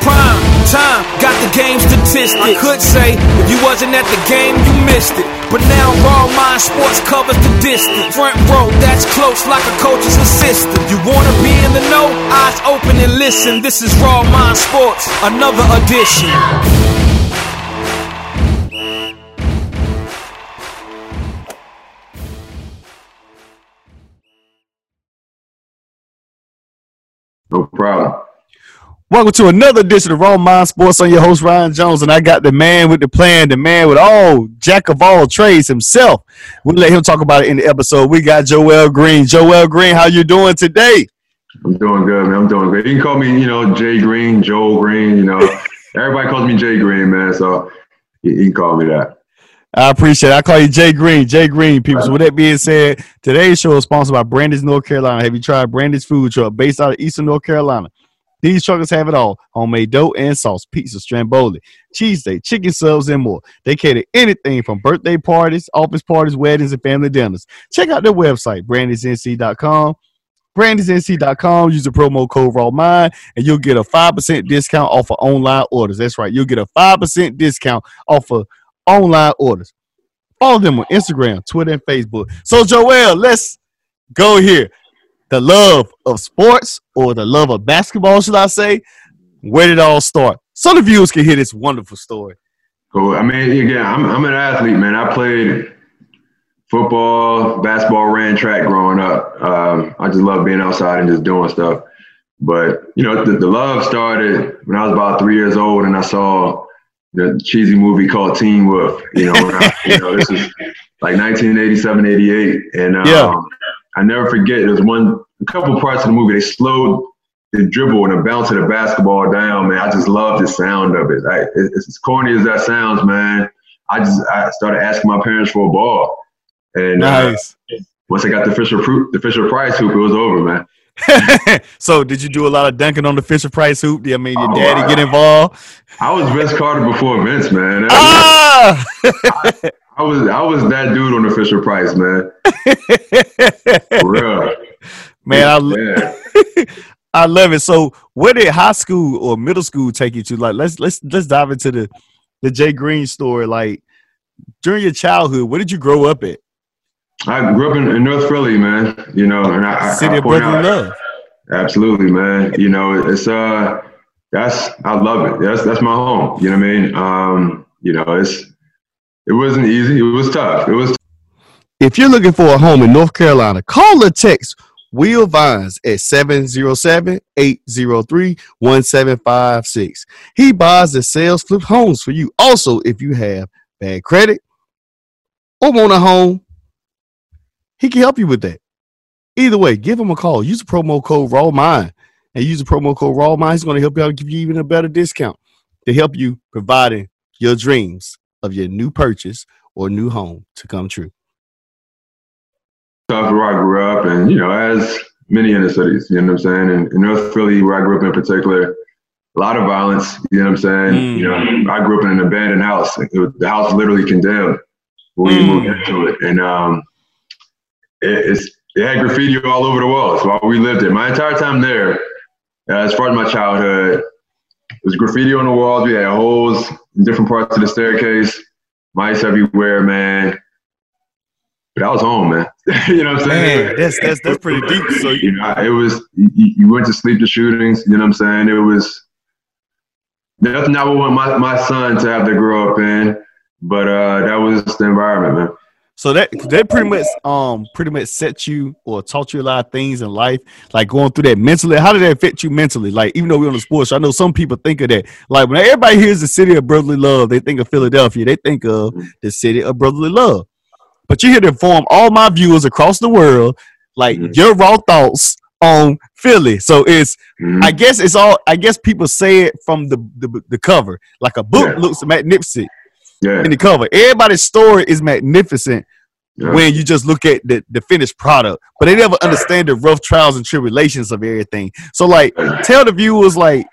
Prime time, got the game statistics. I could say if you wasn't at the game, you missed it. But now Raw Mind Sports covers the distance. Front row, that's close like a coach's assistant. You wanna be in the know? Eyes open and listen. This is Raw Mind Sports, another edition. No problem. Welcome to another edition of Raw Mind Sports. on your host Ryan Jones, and I got the man with the plan, the man with all jack of all trades himself. We'll let him talk about it in the episode. We got Joel Green. Joel Green, how you doing today? I'm doing good, man. I'm doing good. You can call me, you know, Jay Green, Joel Green. You know, everybody calls me Jay Green, man. So you, can call me that. I appreciate it. I call you Jay Green. Jay Green, people. So with that being said, today's show is sponsored by Brandon's North Carolina. Have you tried Brandon's food truck based out of Eastern North Carolina? These truckers have it all homemade dough and sauce, pizza, stromboli, cheesesteak, chicken subs, and more. They cater anything from birthday parties, office parties, weddings, and family dinners. Check out their website, brandonsnc.com. BrandonsNC.com. Use the promo code RAWMIND and you'll get a 5% discount off of online orders. That's right. You'll get a 5% discount off of online orders. Follow them on Instagram, Twitter, and Facebook. So, Joel, let's go here the love of sports or the love of basketball, should I say? Where did it all start? So the viewers can hear this wonderful story. Cool. I mean, again, I'm, I'm an athlete, man. I played football, basketball, ran track growing up. Um, I just love being outside and just doing stuff. But, you know, the, the love started when I was about three years old and I saw the cheesy movie called Teen Wolf. You know, I, you know this is like 1987, 88. And um, yeah. I never forget. there's one, a couple parts of the movie. They slowed the dribble and the bounce of the basketball down. Man, I just love the sound of it. I, it's as corny as that sounds, man. I just I started asking my parents for a ball, and uh, nice. Uh, once I got the Fisher the Fisher Price hoop, it was over, man. so did you do a lot of dunking on the Fisher Price hoop? Did I mean your oh, daddy I, get involved? I was Vince Carter before Vince, man. Ah! I, I was I was that dude on the Fisher Price, man. For real. Man, I, I love it. So, where did high school or middle school take you to? Like, let's let's let's dive into the the Jay Green story. Like, during your childhood, where did you grow up at? I grew up in, in North Philly, man. You know, and I, city I, of brotherly love. Absolutely, man. You know, it's uh, that's I love it. That's that's my home. You know what I mean? Um, you know, it's it wasn't easy. It was tough. It was. If you're looking for a home in North Carolina, call or text Will Vines at 707-803-1756. He buys and sells flip homes for you. Also, if you have bad credit or want a home, he can help you with that. Either way, give him a call. Use the promo code Raw Mind and use the promo code Raw Mind. He's going to help you out, give you even a better discount to help you providing your dreams of your new purchase or new home to come true? Tough where I grew up, and you know, as many in the cities, you know what I'm saying? And in North Philly, where I grew up in particular, a lot of violence, you know what I'm saying? Mm. You know, I grew up in an abandoned house. Was, the house literally condemned when mm. we moved into it. And um, it, it's, it had graffiti all over the walls while we lived there. My entire time there, uh, as far as my childhood, there's graffiti on the walls. We had holes in different parts of the staircase, mice everywhere, man. But I was home, man. you know what I'm saying? Man, that's that's that's pretty deep. So you know, it was you, you, went to sleep to shootings. You know what I'm saying? It was nothing I would want my, my son to have to grow up in, but uh, that was the environment, man. So that they pretty much um pretty much set you or taught you a lot of things in life, like going through that mentally. How did that affect you mentally? Like even though we're on the sports, show, I know some people think of that. Like when everybody hears the city of brotherly love, they think of Philadelphia. They think of the city of brotherly love. But you're here to inform all my viewers across the world, like mm-hmm. your raw thoughts on Philly. So it's mm-hmm. I guess it's all I guess people say it from the the, the cover. Like a book yeah. looks magnificent Yeah. in the cover. Everybody's story is magnificent yeah. when you just look at the, the finished product, but they never understand the rough trials and tribulations of everything. So, like, tell the viewers, like,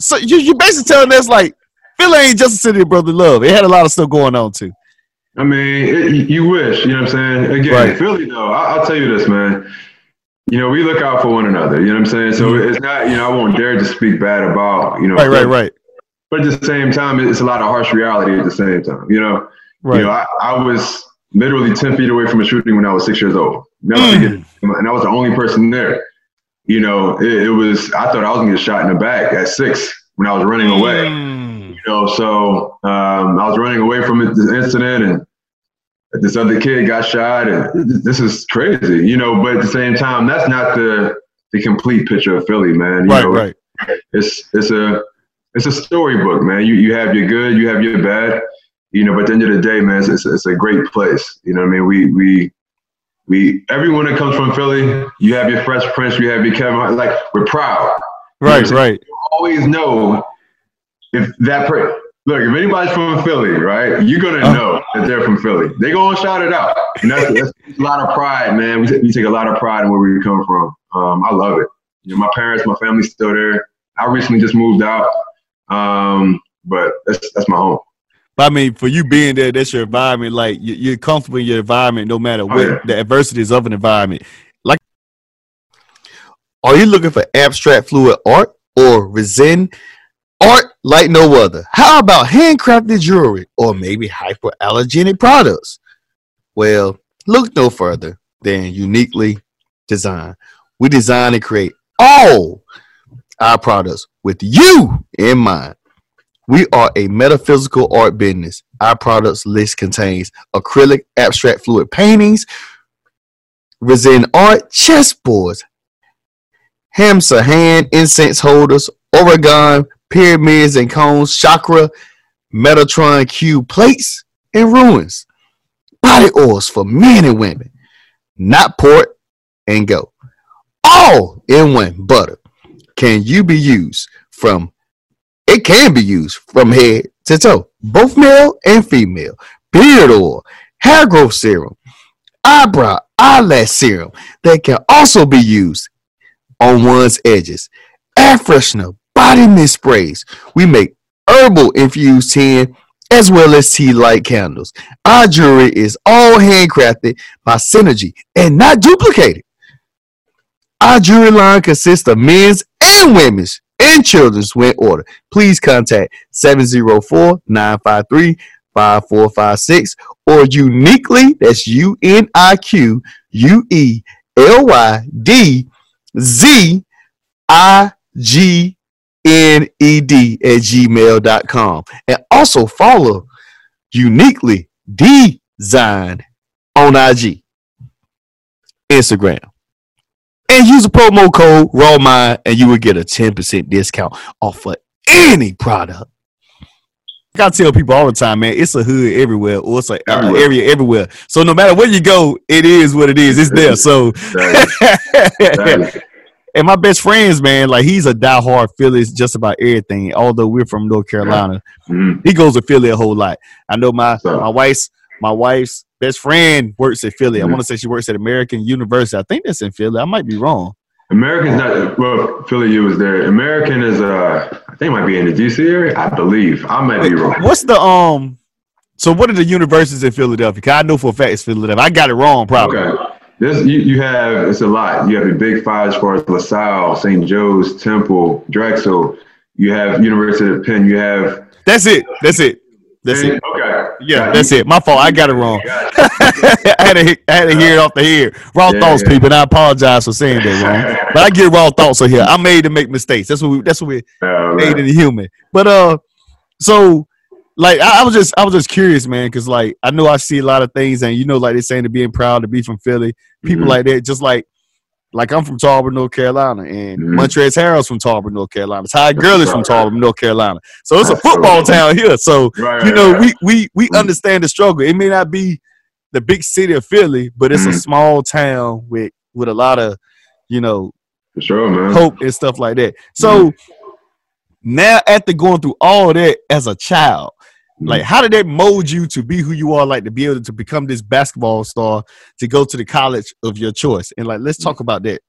so you you basically telling us like Philly ain't just a city of brotherly love. It had a lot of stuff going on too. I mean, it, you wish, you know what I'm saying? Again, Right. Philly, though, I, I'll tell you this, man. You know, we look out for one another, you know what I'm saying? So it's not, you know, I won't dare to speak bad about, you know, Mm-hmm. Right, right, right, But at the same time, it's a lot of harsh reality at the same time, you know? right. You know, I, I was literally 10 feet away from a shooting when I was six years old. Mm. And I was the only person there. You know, it, it was, I thought I was going to get shot in the back at six when I was running away. Mm. You know, so um, I was running away from it, this incident and this other kid got shot and this is crazy, you know, but at the same time, that's not the, the complete picture of Philly, man. You Right, know, right. it's it's a it's a storybook, man. You you have your good, you have your bad, you know. But at the end of the day, man, it's, it's, it's a great place. You know what I mean? We we we everyone that comes from Philly, you have your Fresh Prince, you have your Kevin. Like we're proud. Right, right. Always know if that per- look if anybody's from Philly, right? You're gonna Uh. know that they're from Philly. They gonna shout it out. And that's, that's a lot of pride, man. We, take- we take a lot of pride in where we come from. Um, I love it. You know, my parents, my family's still there. I recently just moved out, um, but that's that's my home. But I mean, for you being there, that's your environment. Like you, you're comfortable in your environment, no matter what yeah. the adversities of an environment. Like, are you looking for abstract fluid art or resin art like no other? How about handcrafted jewelry or maybe hypoallergenic products? Well, look no further than uniquely designed. We design and create all our products with you in mind. We are a metaphysical art business. Our products list contains acrylic abstract fluid paintings, resin art, chessboards, hamsa hand incense holders, orgone pyramids and cones, chakra, Metatron cube plates, and runes. Body oils for men and women, not port and go. All in one butter. Can you be used from it can be used from head to toe, both male and female. Beard oil, hair growth serum, eyebrow, eyelash serum that can also be used on one's edges. Air freshener, body mist sprays. We make herbal infused tin as well as tea light candles. Our jewelry is all handcrafted by Synergy and not duplicated. Our jewelry line consists of men's and women's and children's when order. Please contact 704-953-5456 or uniquely, that's U-N-I-Q-U-E-L-Y-D-Z-I-G-N-E-D at gmail.com. And also follow uniquely design on IG, Instagram. And use the promo code RAWMIND and you will get a 10% discount off of any product. I tell people all the time, man, it's a hood everywhere, or it's a uh, Everywhere. area everywhere. So no matter where you go, it is what it is. It's there. So and my best friends, man, like he's a diehard Phillies just about everything. Although we're from North Carolina, Mhm. he goes to Philly a whole lot. I know my So- my wife's my wife's best friend works at Philly. I Mhm. want to say she works at American University. I think that's in Philly. I might be wrong. American's not well. Philly U was there. American is uh, I think it might be in the DC area. I believe. I might be wrong. What's the um? So what are the universities in Philadelphia? 'Cause I know for a fact it's Philadelphia. I got it wrong, probably. Okay. This you, you have it's a lot. You have the big five as far as LaSalle, St. Joe's, Temple, Drexel. You have University of Penn. You have That's it. That's it. That's it. Okay. Yeah, that's it. My fault. I got it wrong. I had to I had to hear it off the head. Raw Yeah, thoughts, yeah. people, and I apologize for saying that wrong. But I get raw thoughts on here. I'm made to make mistakes. That's what we that's what we Uh, made in the human. But uh, so like I, I was just I was just curious, man, because like I know I see a lot of things, and you know, like they're saying to being proud to be from Philly, people Mhm. like that, just like like I'm from Tarboro, North Carolina, and Mhm. Montrezl Harrell's from Tarboro, North Carolina. Ty Gurley's from. Tarboro, North Carolina. So it's a football town here. So Right, you know, right. we we we Mhm. understand the struggle. It may not be the big city of Philly, but it's a Mhm. small town with with a lot of you know for sure, man. hope and stuff like that. So now, after going through all that as a child, Like, mm-hmm. how did that mold you to be who you are? Like to be able to become this basketball star to go to the college of your choice. And like, let's talk about that.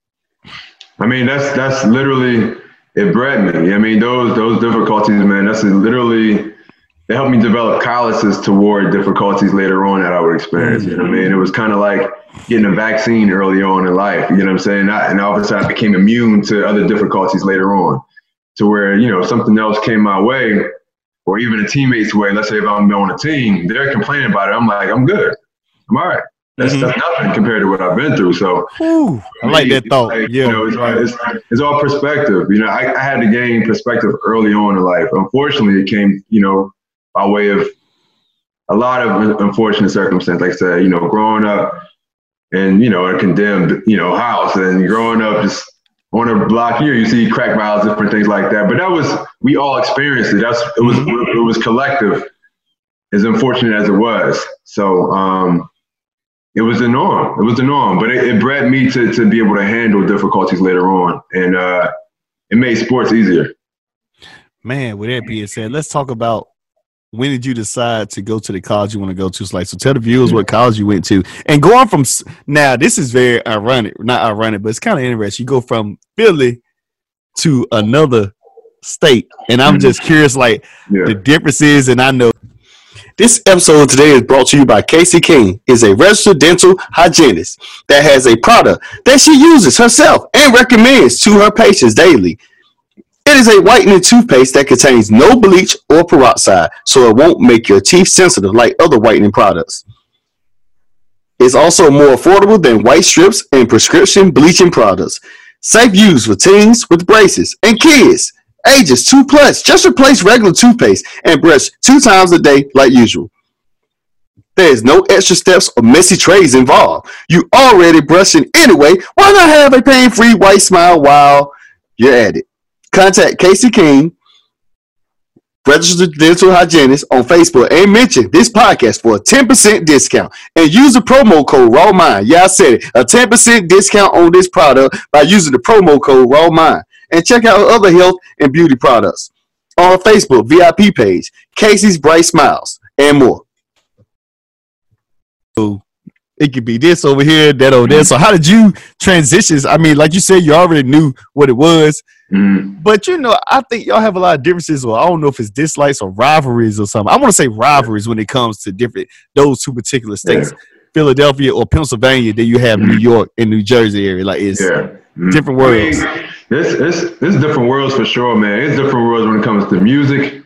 I mean, that's that's literally it bred me. I mean, those those difficulties, man. That's literally it helped me develop calluses toward difficulties later on that I would experience. You know what I mean? It was kind of like getting a vaccine early on in life. You know what I'm saying? I, and all of a sudden, I became immune to other difficulties later on, to where you know something else came my way, or even a teammate's way. Let's say if I'm on a team, they're complaining about it. I'm like, I'm good. I'm all right. That's, mm-hmm. that's nothing compared to what I've been through. So Ooh, I, like that thought. Like, yeah, you know, it's, it's, it's, all perspective. You know, I, I had to gain perspective early on in life. Unfortunately, it came, you know, by way of a lot of unfortunate circumstances. Like I said, you know, growing up in, you know, a condemned, you know, house and growing up just on a block here, you see crack vials, different things like that. But that was, we all experienced it. That's, it was, it was collective, as unfortunate as it was. So, um, it was the norm. It was the norm, but it, it bred me to to be able to handle difficulties later on, and uh, it made sports easier. Man, with that being said, let's talk about when did you decide to go to the college you want to go to? So, like, so tell the viewers what college you went to, and going from now. This is very ironic, not ironic, but it's kind of interesting. You go from Philly to another state, and I'm just curious, like yeah. the differences. And I know this episode today is brought to you by Casey King, is a registered dental hygienist that has a product that she uses herself and recommends to her patients daily. It is a whitening toothpaste that contains no bleach or peroxide, so it won't make your teeth sensitive like other whitening products. It's also more affordable than white strips and prescription bleaching products. Safe use for teens with braces and kids ages two plus. Just replace regular toothpaste and brush two times a day like usual. There is no extra steps or messy trays involved. You already brushing anyway. Why not have a pain-free white smile while you're at it? Contact Casey King, registered dental hygienist on Facebook, and mention this podcast for a 10% discount. And use the promo code RAWMIND. Yeah, I said it. A 10% discount on this product by using the promo code RAWMIND and check out other health and beauty products on Facebook VIP page, Casey's Bright Smiles, and more. So it could be this over here, that over there. So how did you transition? I mean, like you said, you already knew what it was. Mm. But you know, I think y'all have a lot of differences, or I don't know if it's dislikes or rivalries or something. I want to say rivalries when it comes to different those two particular states, yeah. Philadelphia or Pennsylvania. Then you have New York and New Jersey area. Like it's yeah. mm. different worlds. I mean, it's, it's, it's different worlds for sure, man. It's different worlds when it comes to music,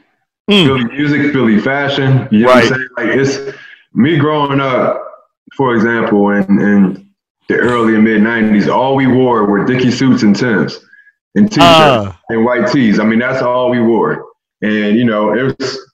mm. Philly music, Philly fashion. You know right. what I'm saying? Like it's me growing up, for example, in, in the early and mid '90s, all we wore were Dickie suits and Tims and t-shirts uh. and white tees. I mean, that's all we wore. And you know, it was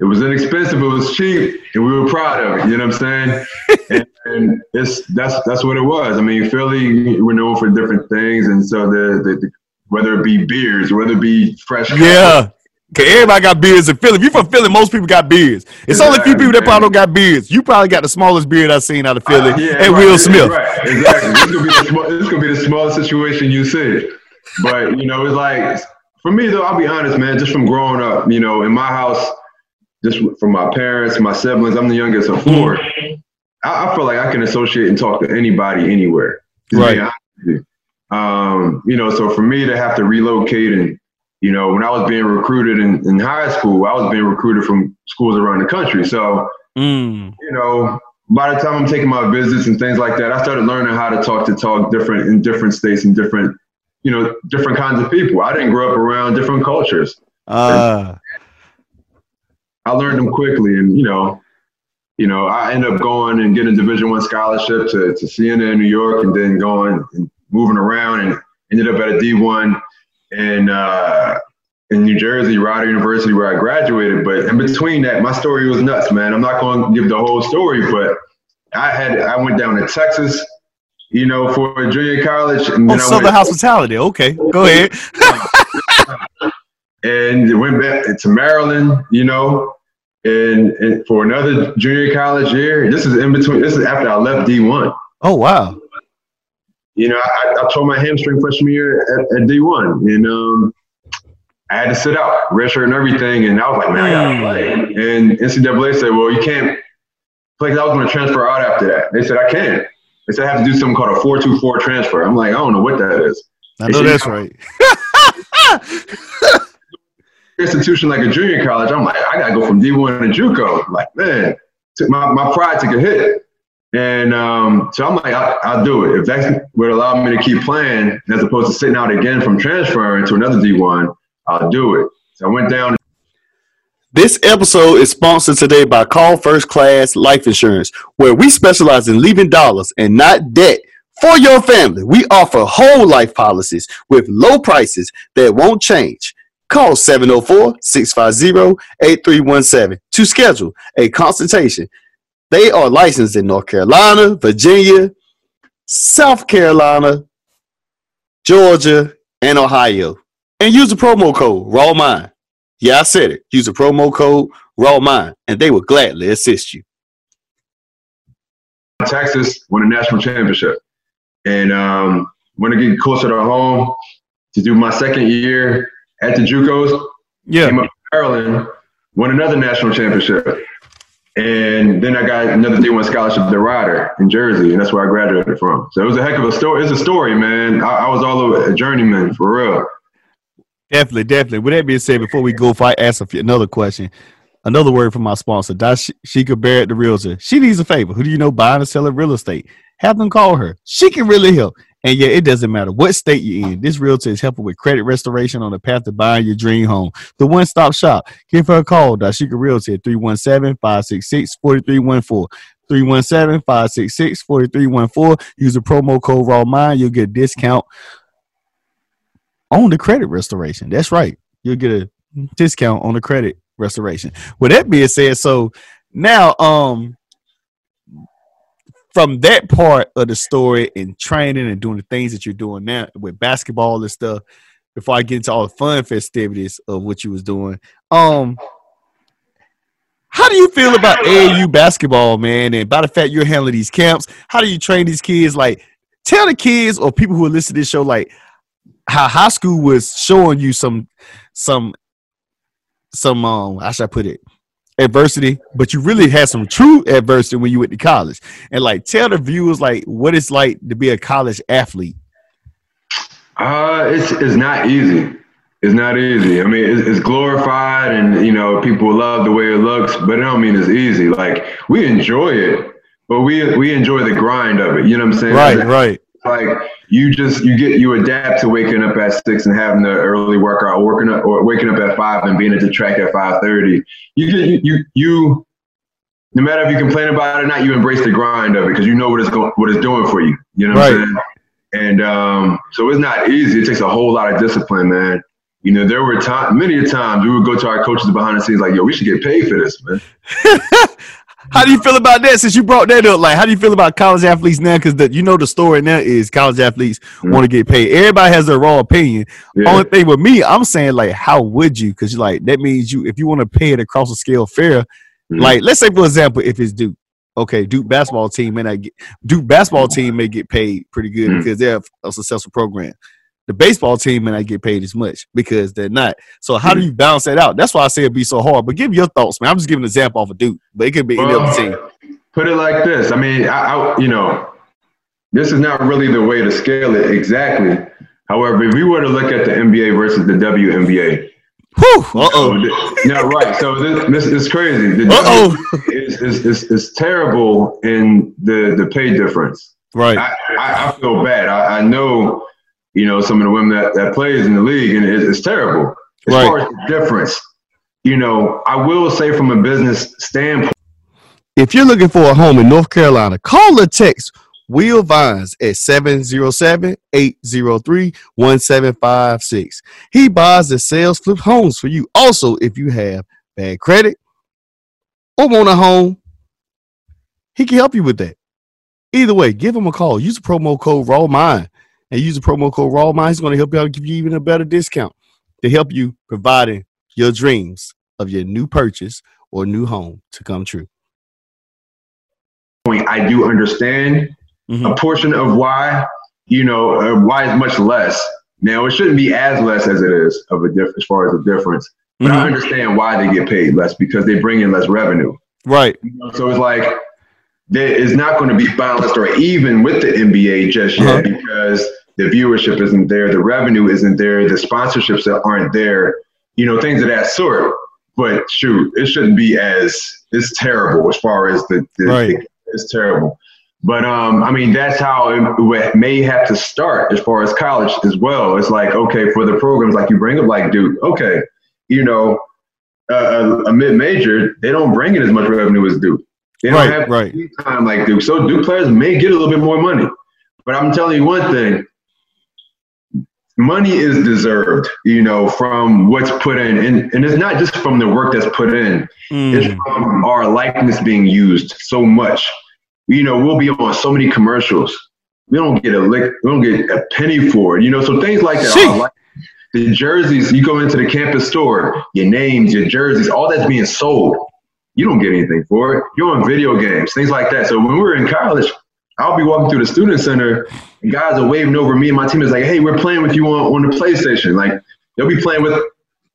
it was inexpensive, it was cheap, and we were proud of it. You know what I'm saying? and, and, it's that's that's what it was. I mean, Philly, we're known for different things, and so the, the, the whether it be beers, whether it be fresh. Yeah. Cause everybody got beards in Philly. If you from Philly, most people got beards. It's exactly, only a few people that probably don't got beards. You probably got the smallest beard I've seen out of Philly, uh, yeah, and right, Will Smith. Right, exactly. this, gonna be the this be the smallest situation you see. But you know, it's like for me though. I'll be honest, man. Just from growing up, you know, in my house, just from my parents, my siblings. I'm the youngest of 4 mm-hmm. I, I, feel like I can associate and talk to anybody anywhere. Right. Um, you know, so for me to have to relocate and, you know, when I was being recruited in, in high school, I was being recruited from schools around the country. So, mm. you know, by the time I'm taking my visits and things like that, I started learning how to talk to talk different in different states and different, you know, different kinds of people. I didn't grow up around different cultures. Uh. I learned them quickly, and you know, you know, I ended up going and getting a Division One scholarship to to in New York, and then going and moving around, and ended up at a D one in uh, in New Jersey, Rider University, where I graduated. But in between that, my story was nuts, man. I'm not going to give the whole story, but I had I went down to Texas, you know, for junior college. And oh, Southern went, Hospitality. Okay, go ahead. and went back to Maryland, you know, and, and, for another junior college year. This is in between. This is after I left D one. Oh wow! You know, I, I tore my hamstring freshman year at, at D one, and um, I had to sit out, redshirt and everything. And I was like, man, I gotta Hmm. play. And NCAA said, well, you can't play 'cause I was going to transfer out after that. They said, I can't. They said, I have to do something called a 424 transfer. I'm like, I don't know what that is. I know that's right. Institution like a junior college, I'm like, I got to go from D1 to JUCO. I'm like, man, took my, my pride took a hit. And um, so I'm like, I, I'll do it. If that would allow me to keep playing as opposed to sitting out again from transferring to another D1, I'll do it. So I went down This episode is sponsored today by Call First Class Life Insurance, where we specialize in leaving dollars and not debt for your family. We offer whole life policies with low prices that won't change. Call 704 650 8317 to schedule a consultation. They are licensed in North Carolina, Virginia, South Carolina, Georgia, and Ohio. And use the promo code RAWMIND. Yeah, I said it. Use the promo code RAWMIND, and they will gladly assist you. Texas, won a national championship. And um, want to get closer to home to do my second year at the JUCOs. Yeah. Came up to Maryland, won another national championship. And then I got another D1 scholarship to Rider in Jersey, and that's where I graduated from. So it was a heck of a story. It's a story, man. I, I was all over a journeyman for real. Definitely, definitely. With that being said, before we go, if I ask few, another question, another word from my sponsor, Dashika Barrett, the realtor. She needs a favor. Who do you know buying or selling real estate? Have them call her. She can really help. And yeah, it doesn't matter what state you're in. This realtor is helping with credit restoration on the path to buying your dream home. The one stop shop. Give her a call. Dashika Realty at 317 566 4314. 317 566 4314. Use the promo code Raw Mind. You'll get a discount on the credit restoration. That's right. You'll get a discount on the credit restoration. With that being said, so now um from that part of the story and training and doing the things that you're doing now with basketball and stuff, before I get into all the fun festivities of what you was doing, um how do you feel about AAU basketball, man? And by the fact you're handling these camps, how do you train these kids? Like, tell the kids or people who are listening to this show, like, how high school was showing you some some some um how should I put it adversity, but you really had some true adversity when you went to college. And like tell the viewers like what it's like to be a college athlete. Uh, it's it's not easy. It's not easy. I mean, it's, it's glorified, and you know, people love the way it looks, but I don't mean it's easy. Like we enjoy it, but we we enjoy the grind of it. You know what I'm saying? Right, right. Like you just you get you adapt to waking up at six and having the early workout, or working up or waking up at five and being at the track at five thirty. You get you, you no matter if you complain about it or not, you embrace the grind of it because you know what it's going what it's doing for you. You know what Right. I'm saying? And um, so it's not easy. It takes a whole lot of discipline, man. You know, there were times, many times we would go to our coaches behind the scenes like, yo, we should get paid for this, man. How do you feel about that? Since you brought that up, like, how do you feel about college athletes now? Because you know the story now is college athletes want to get paid. Everybody has their raw opinion. Yeah. Only thing with me, I'm saying like, how would you? Because like that means you, if you want to pay it across the scale fair, Mhm. like let's say for example, if it's Duke, okay, Duke basketball team may not get Duke basketball team may get paid pretty good Mhm. because they're a successful program. The baseball team may not get paid as much because they're not. So how do you balance that out? That's why I say it'd be so hard. But give your thoughts, man. I'm just giving an example off of Duke, but it could be any other team. Put it like this. I mean, I, I, you know, this is not really the way to scale it exactly. However, if we were to look at the NBA versus the WNBA, Whew. uh-oh. th- no, right. So this, this is crazy. The Uh oh. W is, is, is, is terrible in the, the pay difference. Right. I, I, I feel bad. I, I know, you know, some of the women that, that plays in the league, and it, it's terrible. As Right. far as the difference, you know, I will say from a business standpoint, If you're looking for a home in North Carolina, call or text Will Vines at 707-803-1756. He buys and sells flip homes for you. Also, if you have bad credit or want a home, he can help you with that. Either way, give him a call. Use the promo code Raw Mind and use the promo code Raw Mind. He's going to help you out give you even a better discount to help you providing your dreams of your new purchase or new home to come true. I do understand Mhm. a portion of why, you know, uh, why is much less. Now it shouldn't be as less as it is of a diff- as far as a difference. But I Mhm. understand why they get paid less because they bring in less revenue. Right. So it's like there is not going to be balanced or even with the NBA just yet Uh-huh. because the viewership isn't there, the revenue isn't there, the sponsorships that aren't there, you know, things of that sort. But shoot, it shouldn't be as it's terrible as far as the, the, Right. it's terrible. But um, I mean, that's how it, may have to start as far as college as well. It's like okay, for the programs like you bring up, like Duke, okay, you know, a, a, a mid major, they don't bring in as much revenue as Duke. They don't Right, have right. time like Duke. So Duke players may get a little bit more money. But I'm telling you one thing. Money is deserved, you know, from what's put in. And, and it's not just from the work that's put in. It's Mm. from our likeness being used so much. You know, we'll be on so many commercials. We don't get a lick, we don't get a penny for it. You know, so things like that. Sheesh. are like the jerseys, you go into the campus store, your names, your jerseys, all that's being sold. You don't get anything for it. You're on video games, things like that. So when we were in college, I'll be walking through the student center and guys are waving over me and my team is like, hey, we're playing with you on, on the PlayStation. Like they'll be playing with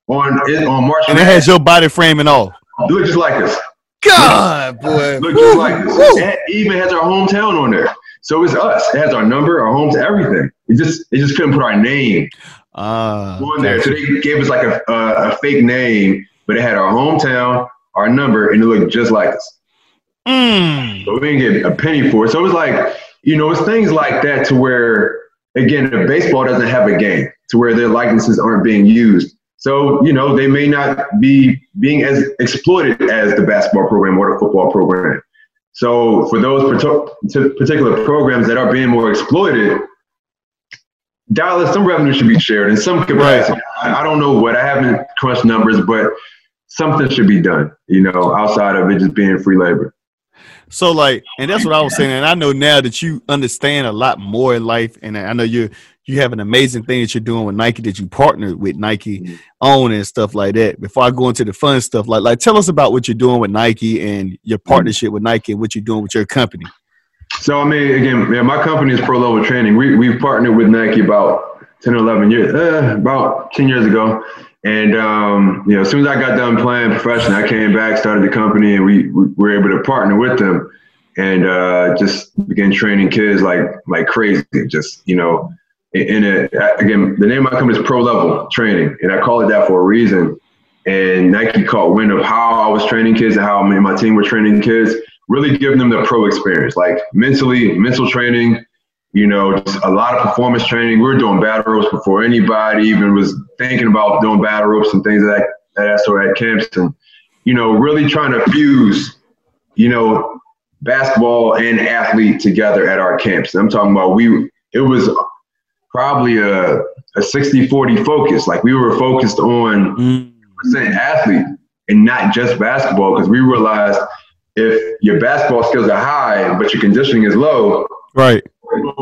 on it on March. And it has your body frame and all. look just like us. God, boy. Look just like us. It even has our hometown on there. So it's us. It has our number, our homes, everything. It just it just couldn't put our name Ah, on there. So they gave us like a, a, a fake name, but it had our hometown, our number, and it looked just like us. Mm. But we didn't get a penny for it. So it was like, you know, it's things like that to where, again, the baseball doesn't have a game to where their likenesses aren't being used. So, you know, they may not be being as exploited as the basketball program or the football program. So for those particular programs that are being more exploited, Dallas, some revenue should be shared in some capacity. I, I don't know what, I haven't crunched numbers, but something should be done, you know, outside of it just being free labor. So like, and that's what I was saying. And I know now that you understand a lot more in life, and I know you you have an amazing thing that you're doing with Nike that you partnered with Nike on and stuff like that. Before I go into the fun stuff, like like tell us about what you're doing with Nike and your partnership with Nike and what you're doing with your company. So I mean, again, yeah, my company is Pro Level Training. We we've partnered with Nike about 10 or 11 years, uh, about 10 years ago. And um, you know, as soon as I got done playing professionally, I came back, started the company, and we, we were able to partner with them and uh, just began training kids like like crazy. Just you know, in it again, the name of my company is Pro Level Training, and I call it that for a reason. And Nike caught wind of how I was training kids and how me and my team were training kids, really giving them the pro experience, like mentally, mental training, you know, just a lot of performance training. We were doing battle ropes before anybody even was thinking about doing battle ropes and things of that, sort at camps. And, you know, really trying to fuse, you know, basketball and athlete together at our camps. I'm talking about we, it was probably a, a 60 40 focus. Like we were focused on percent athlete and not just basketball because we realized if your basketball skills are high but your conditioning is low, Right.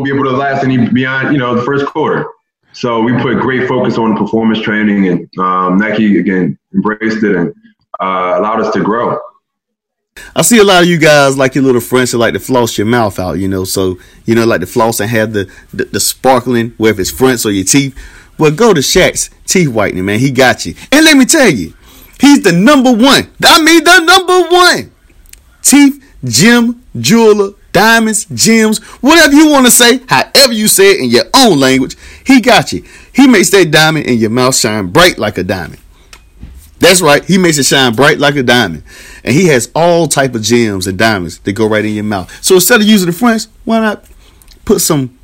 Be able to last any beyond you know the first quarter. So we put great focus on performance training, and um, Nike again embraced it and uh, allowed us to grow. I see a lot of you guys like your little friends that like to floss your mouth out, you know. So you know, like the floss and have the, the the sparkling, whether it's fronts or your teeth. Well, go to Shaq's teeth whitening, man. He got you. And let me tell you, he's the number one. I mean, the number one teeth gem jeweler, diamonds, gems, whatever you want to say, however you say it in your own language. He got you. He makes that diamond in your mouth shine bright like a diamond. That's right. He makes it shine bright like a diamond. And he has all type of gems and diamonds that go right in your mouth. So instead of using the French, why not put some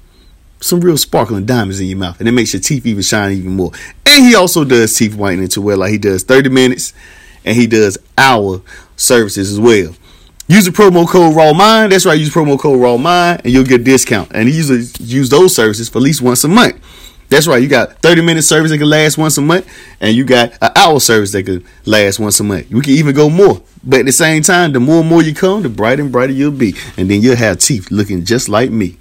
some real sparkling diamonds in your mouth and it makes your teeth even shine even more. And he also does teeth whitening to where like he does 30 minutes and he does hour services as well. Use the promo code Raw Mind. That's right. Use promo code Raw Mind, and you'll get a discount. And usually use those services for at least once a month. That's right. You got 30 minute service that can last once a month, and you got an hour service that can last once a month. We can even go more. But at the same time, the more and more you come, the brighter and brighter you'll be. And then you'll have teeth looking just like me.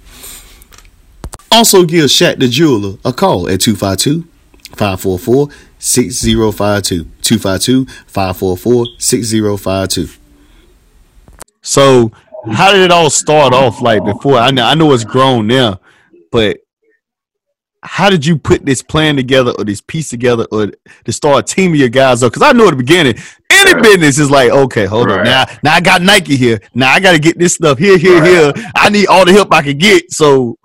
Also, give Shaq the Jeweler a call at 252 544 6052. 252 544 6052. So how did it all start off? Like before, I know I know it's grown now, but how did you put this plan together or this piece together or to start a team of your guys up? Because I know at the beginning, any Right. business is like, okay, hold on. Now, now I got Nike here. Now I got to get this stuff here, here, here. I need all the help I can get. So,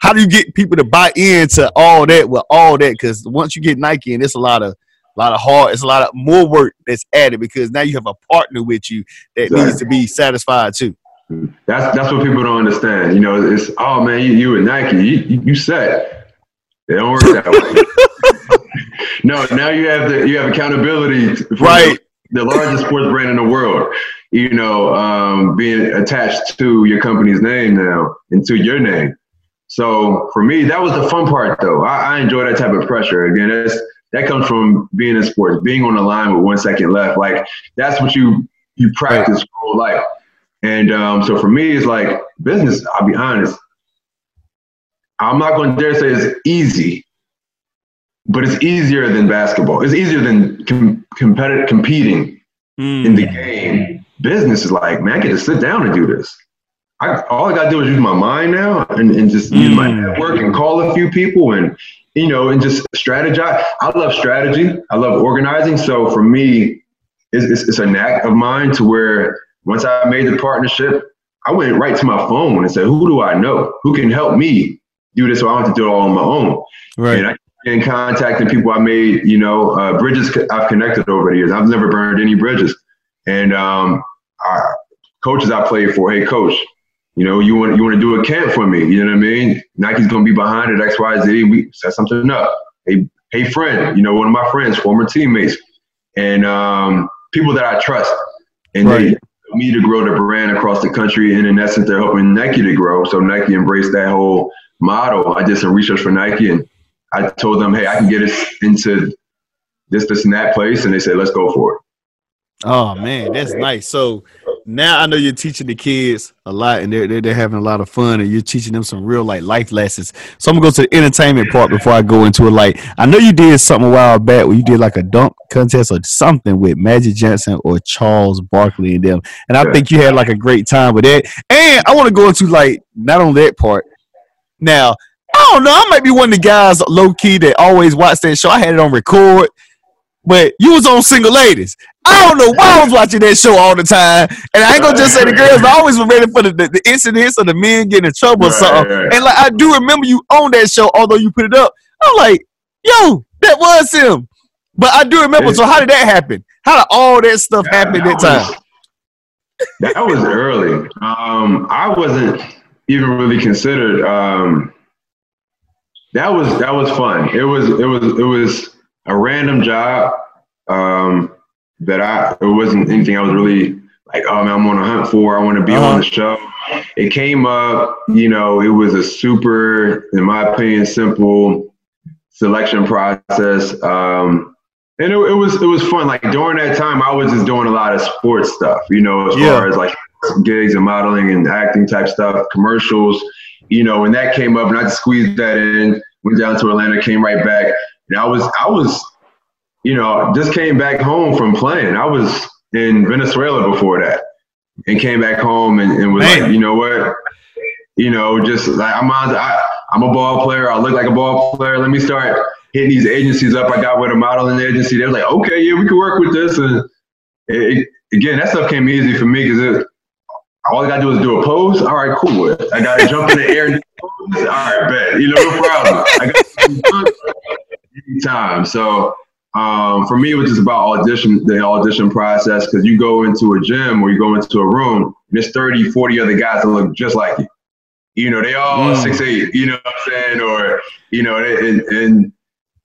how do you get people to buy into all that with all that? Because once you get Nike, and it's a lot of a lot of hard, it's a lot of more work that's added because now you have a partner with you that needs to be satisfied too. That's that's what people don't understand. You know, it's oh man, you, you with Nike, you, you, you set. They don't work that way. no, now you have the you have accountability Right. the largest sports brand in the world. You know, um, being attached to your company's name now and to your name. So for me, that was the fun part, though. I, I enjoy that type of pressure. Again, that's that comes from being in sports, being on the line with one second left. Like that's what you you practice your whole life. And um, so for me, it's like business. I'll be honest. I'm not going to dare say it's easy, but it's easier than basketball. It's easier than com- competitive competing in the game. Business is like, man, I get to sit down and do this. I, all I got to do is use my mind now and, and just use my Mm. network and call a few people and, you know, and just strategize. I love strategy. I love organizing. So for me, it's, it's, it's a knack of mine to where once I made the partnership, I went right to my phone and said, who do I know? Who can help me do this so I don't have to do it all on my own? Right. And I in contacting people I made, you know, uh, bridges I've connected over the years. I've never burned any bridges. And um, I, coaches I played for, hey coach, you know, you want you want to do a camp for me? You know what I mean? Nike's gonna be behind it, X, Y, Z. We set something up. Hey, hey friend, you know, one of my friends, former teammates, and um, people that I trust, and they Right. help me to grow the brand across the country. And in essence, they're helping Nike to grow. So Nike embraced that whole model. I did some research for Nike, and I told them, hey, I can get us into this, this, and that place, and they said, let's go for it. Oh man, that's nice. So now I know you're teaching the kids a lot, and they're, they're they're having a lot of fun, and you're teaching them some real like life lessons. So I'm gonna go to the entertainment part before I go into it. Like I know you did something a while back where you did like a dunk contest or something with Magic Johnson or Charles Barkley and them, and I Yeah. think you had like a great time with that. And I want to go into like not on that part. Now I don't know. I might be one of the guys low key that always watch that show. I had it on record. But you was on single ladies. I don't know why I was watching that show all the time. And I ain't gonna just say the girls, I always was ready for the, the, the incidents of the men getting in trouble or something. And like I do remember you on that show, although you put it up. I'm like, yo, that was him. But I do remember. So how did that happen? How did all that stuff happen that time? was- that was early. Um, I wasn't even really considered. Um, that was that was fun. It was it was it was a random job um, that I it wasn't anything I was really like oh man I'm on a hunt for. I want to be Uh-huh. on the show. It came up, you know, it was a super, in my opinion, simple selection process. Um, and it, it was it was fun. Like during that time, I was just doing a lot of sports stuff, you know, as Yeah. far as like gigs and modeling and acting type stuff, commercials, you know. And that came up, and I just squeezed that in. Went down to Atlanta, came right back, and I was I was, you know, just came back home from playing. I was in Venezuela before that, and came back home and, and was Man. like, you know what, you know, just like I'm on. I, I'm a ball player. I look like a ball player. Let me start hitting these agencies up. I got with a modeling agency. They're like, okay, yeah, we can work with this. And it, it- again, that stuff came easy for me because all I got to do is do a pose. All right, cool. I got to jump in the air and do a pose. All right, bet. You know, no problem. I got time. So um, for me, it was just about audition, the audition process, because you go into a gym or you go into a room, and there's 30, 40 other guys that look just like you. You know, they all Mm. six eight. You know what I'm saying? Or you know, they, and and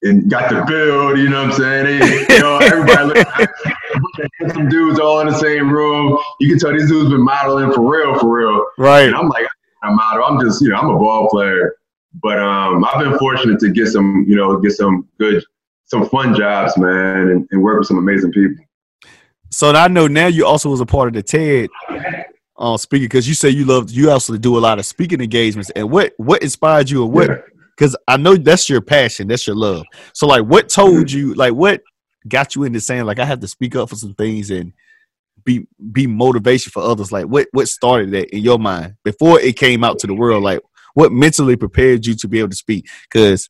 and got the build. You know what I'm saying? They, you know, everybody look. Some dudes all in the same room. You can tell these dudes been modeling for real, for real. Right. And I'm like, I'm model. I'm just, you know, I'm a ball player. But um, I've been fortunate to get some, you know, get some good, some fun jobs, man, and, and work with some amazing people. So I know now you also was a part of the TED uh, speaking because you say you love you also do a lot of speaking engagements. And what what inspired you, or what Yeah. because I know that's your passion, that's your love. So like, what told you, like, what got you into saying like I have to speak up for some things and be be motivation for others? Like, what what started that in your mind before it came out to the world? Like, what mentally prepared you to be able to speak? Because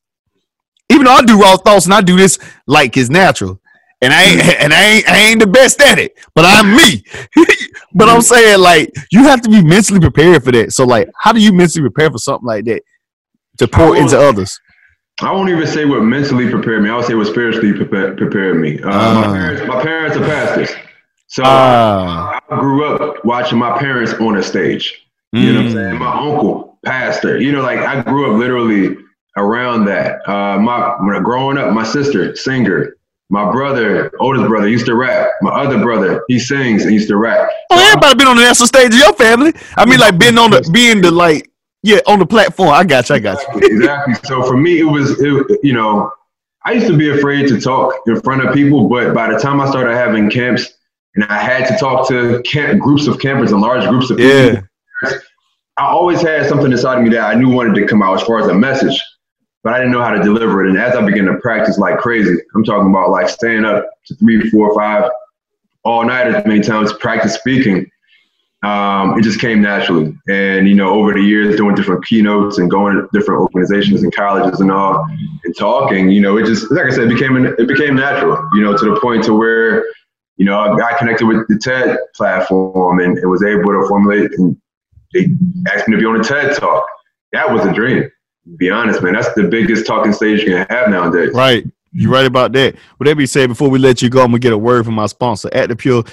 even though I do raw thoughts and I do this like it's natural, and I ain't and I ain't I ain't the best at it, but I'm me. but I'm saying like you have to be mentally prepared for that. So like, how do you mentally prepare for something like that to pour into others? I won't even say what mentally prepared me. I would say what spiritually prepared, prepared me. Uh, Ah. my, parents, my parents are pastors, so Ah. I grew up watching my parents on a stage. You know what I'm Mm. saying? My uncle, pastor. You know, like I grew up literally around that. Uh, my growing up, my sister, singer. My brother, oldest brother, used to rap. My other brother, he sings and used to rap. Oh, everybody been on the national stage of your family. I mean, like being on the being the like yeah on the platform. I got you. I got you. exactly. So for me, it was, it, you know, I used to be afraid to talk in front of people, but by the time I started having camps and I had to talk to camp, groups of campers and large groups of people, Yeah. I always had something inside of me that I knew wanted to come out as far as a message, but I didn't know how to deliver it. And as I began to practice like crazy, I'm talking about like staying up to three, four, five all night as many times, practice speaking. Um, it just came naturally. And, you know, over the years, doing different keynotes and going to different organizations and colleges and all and talking, you know, it just, like I said, it became, it became natural, you know, to the point to where, you know, I got connected with the TED platform and, and was able to formulate and they asked me to be on a TED talk. That was a dream. Be honest, man, that's the biggest talking stage you can have nowadays. Right. You're right about that. That being said, before we let you go, I'm gonna get a word from my sponsor. ActivePure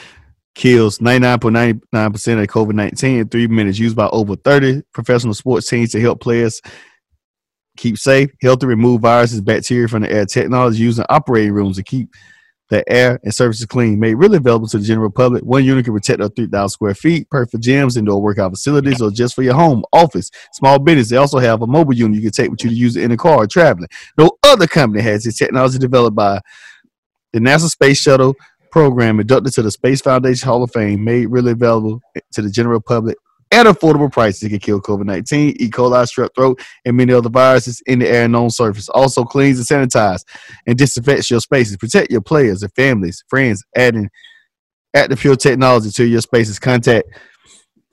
kills 99.99% of COVID 19 in three minutes, used by over 30 professional sports teams to help players keep safe, healthy, remove viruses, bacteria from the air. Technology used in operating rooms to keep the air and surfaces clean. Made really available to the general public. One unit can protect up 3,000 square feet, perfect for gyms, indoor workout facilities, or just for your home, office, small business. They also have a mobile unit you can take with you to use it in the car traveling. No other company has this technology developed by the NASA Space Shuttle program inducted to the Space Foundation Hall of Fame, made really available to the general public at affordable prices. It can kill COVID 19, E. coli, strep throat, and many other viruses in the air and on surface. Also cleans and sanitizes and disinfects your spaces. Protect your players and families, friends, adding ActivePure technology to your spaces. Contact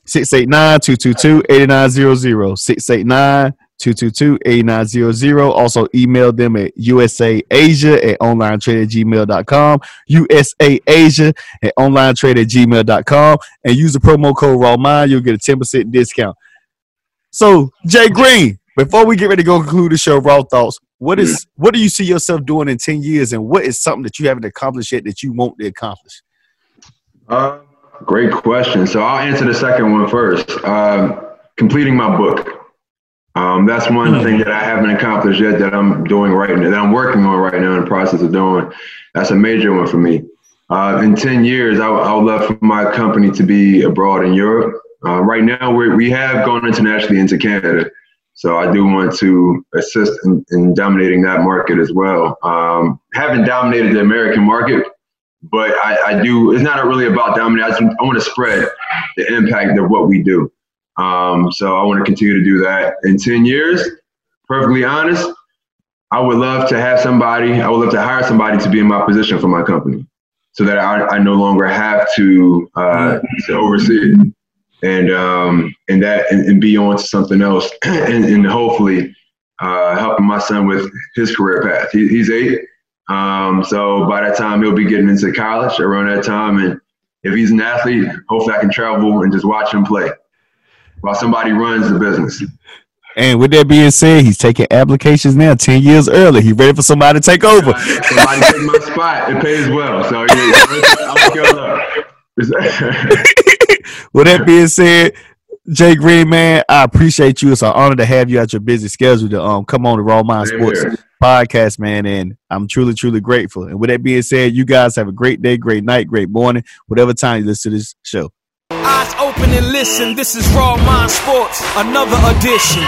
689-222-8900. 689 222-8900. Also email them at usaasia at onlinetrade at gmail.com. USAasia at onlinetrade at gmail.com. And use the promo code RAWMIND. You'll get a 10% discount. So, Jay Green, before we get ready to go conclude the show, Raw Thoughts, what is what do you see yourself doing in 10 years and what is something that you haven't accomplished yet that you want to accomplish? Uh, great question. So I'll answer the second one first. Um, completing my book. Um, that's one thing that I haven't accomplished yet that I'm doing right now, that I'm working on right now in the process of doing. That's a major one for me. Uh, in 10 years, I, would- I would love for my company to be abroad in Europe. Uh, right now, we we have gone internationally into Canada. So I do want to assist in, in dominating that market as well. Um, haven't dominated the American market, but I, I do. It's not really about dominating. I, just, I want to spread the impact of what we do. Um, so I want to continue to do that. In ten years, perfectly honest, I would love to have somebody. I would love to hire somebody to be in my position for my company, so that I, I no longer have to uh, to oversee it, and um, and that and, and be on to something else, and, and hopefully uh, helping my son with his career path. He, he's eight. Um, so by that time he'll be getting into college around that time, and if he's an athlete, hopefully I can travel and just watch him play while somebody runs the business. And with that being said, he's taking applications now 10 years early. He's ready for somebody to take over. Somebody take my spot. It pays well, so yeah, I'll look y'all up. with that being said, Jay Green, man, I appreciate you. It's an honor to have you at your busy schedule to um come on the Raw Mind Sports podcast, man. And I'm truly, truly grateful. And with that being said, you guys have a great day, great night, great morning, whatever time you listen to this show. Eyes open and listen, this is Raw Mind Sports, another edition.